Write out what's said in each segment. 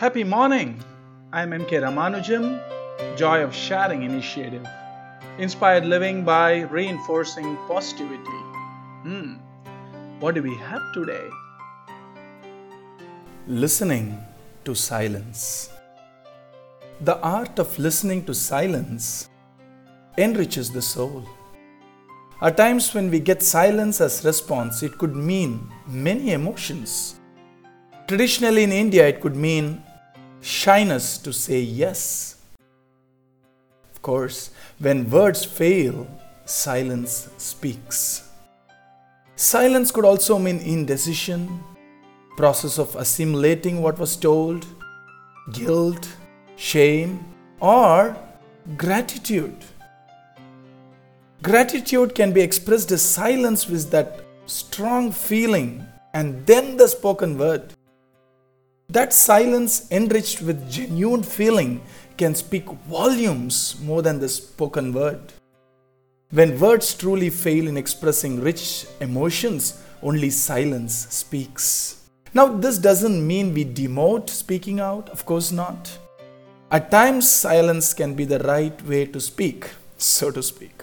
Happy morning! I'm MK Ramanujam, Joy of Sharing Initiative. Inspired living by reinforcing positivity. Hmm, what do we have today? Listening to silence. The art of listening to silence enriches the soul. At times, when we get silence as response, it could mean many emotions. Traditionally in India, it could mean shyness to say yes. Of course, when words fail, silence speaks. Silence could also mean indecision, process of assimilating what was told, guilt, shame, or gratitude. Gratitude can be expressed as silence with that strong feeling and then the spoken word. That silence, enriched with genuine feeling, can speak volumes more than the spoken word. When words truly fail in expressing rich emotions, only silence speaks. Now, this doesn't mean we demote speaking out, of course not. At times, silence can be the right way to speak, so to speak.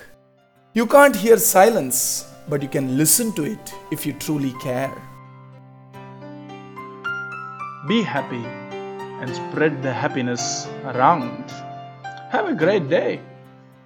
You can't hear silence, but you can listen to it if you truly care. Be happy and spread the happiness around. Have a great day.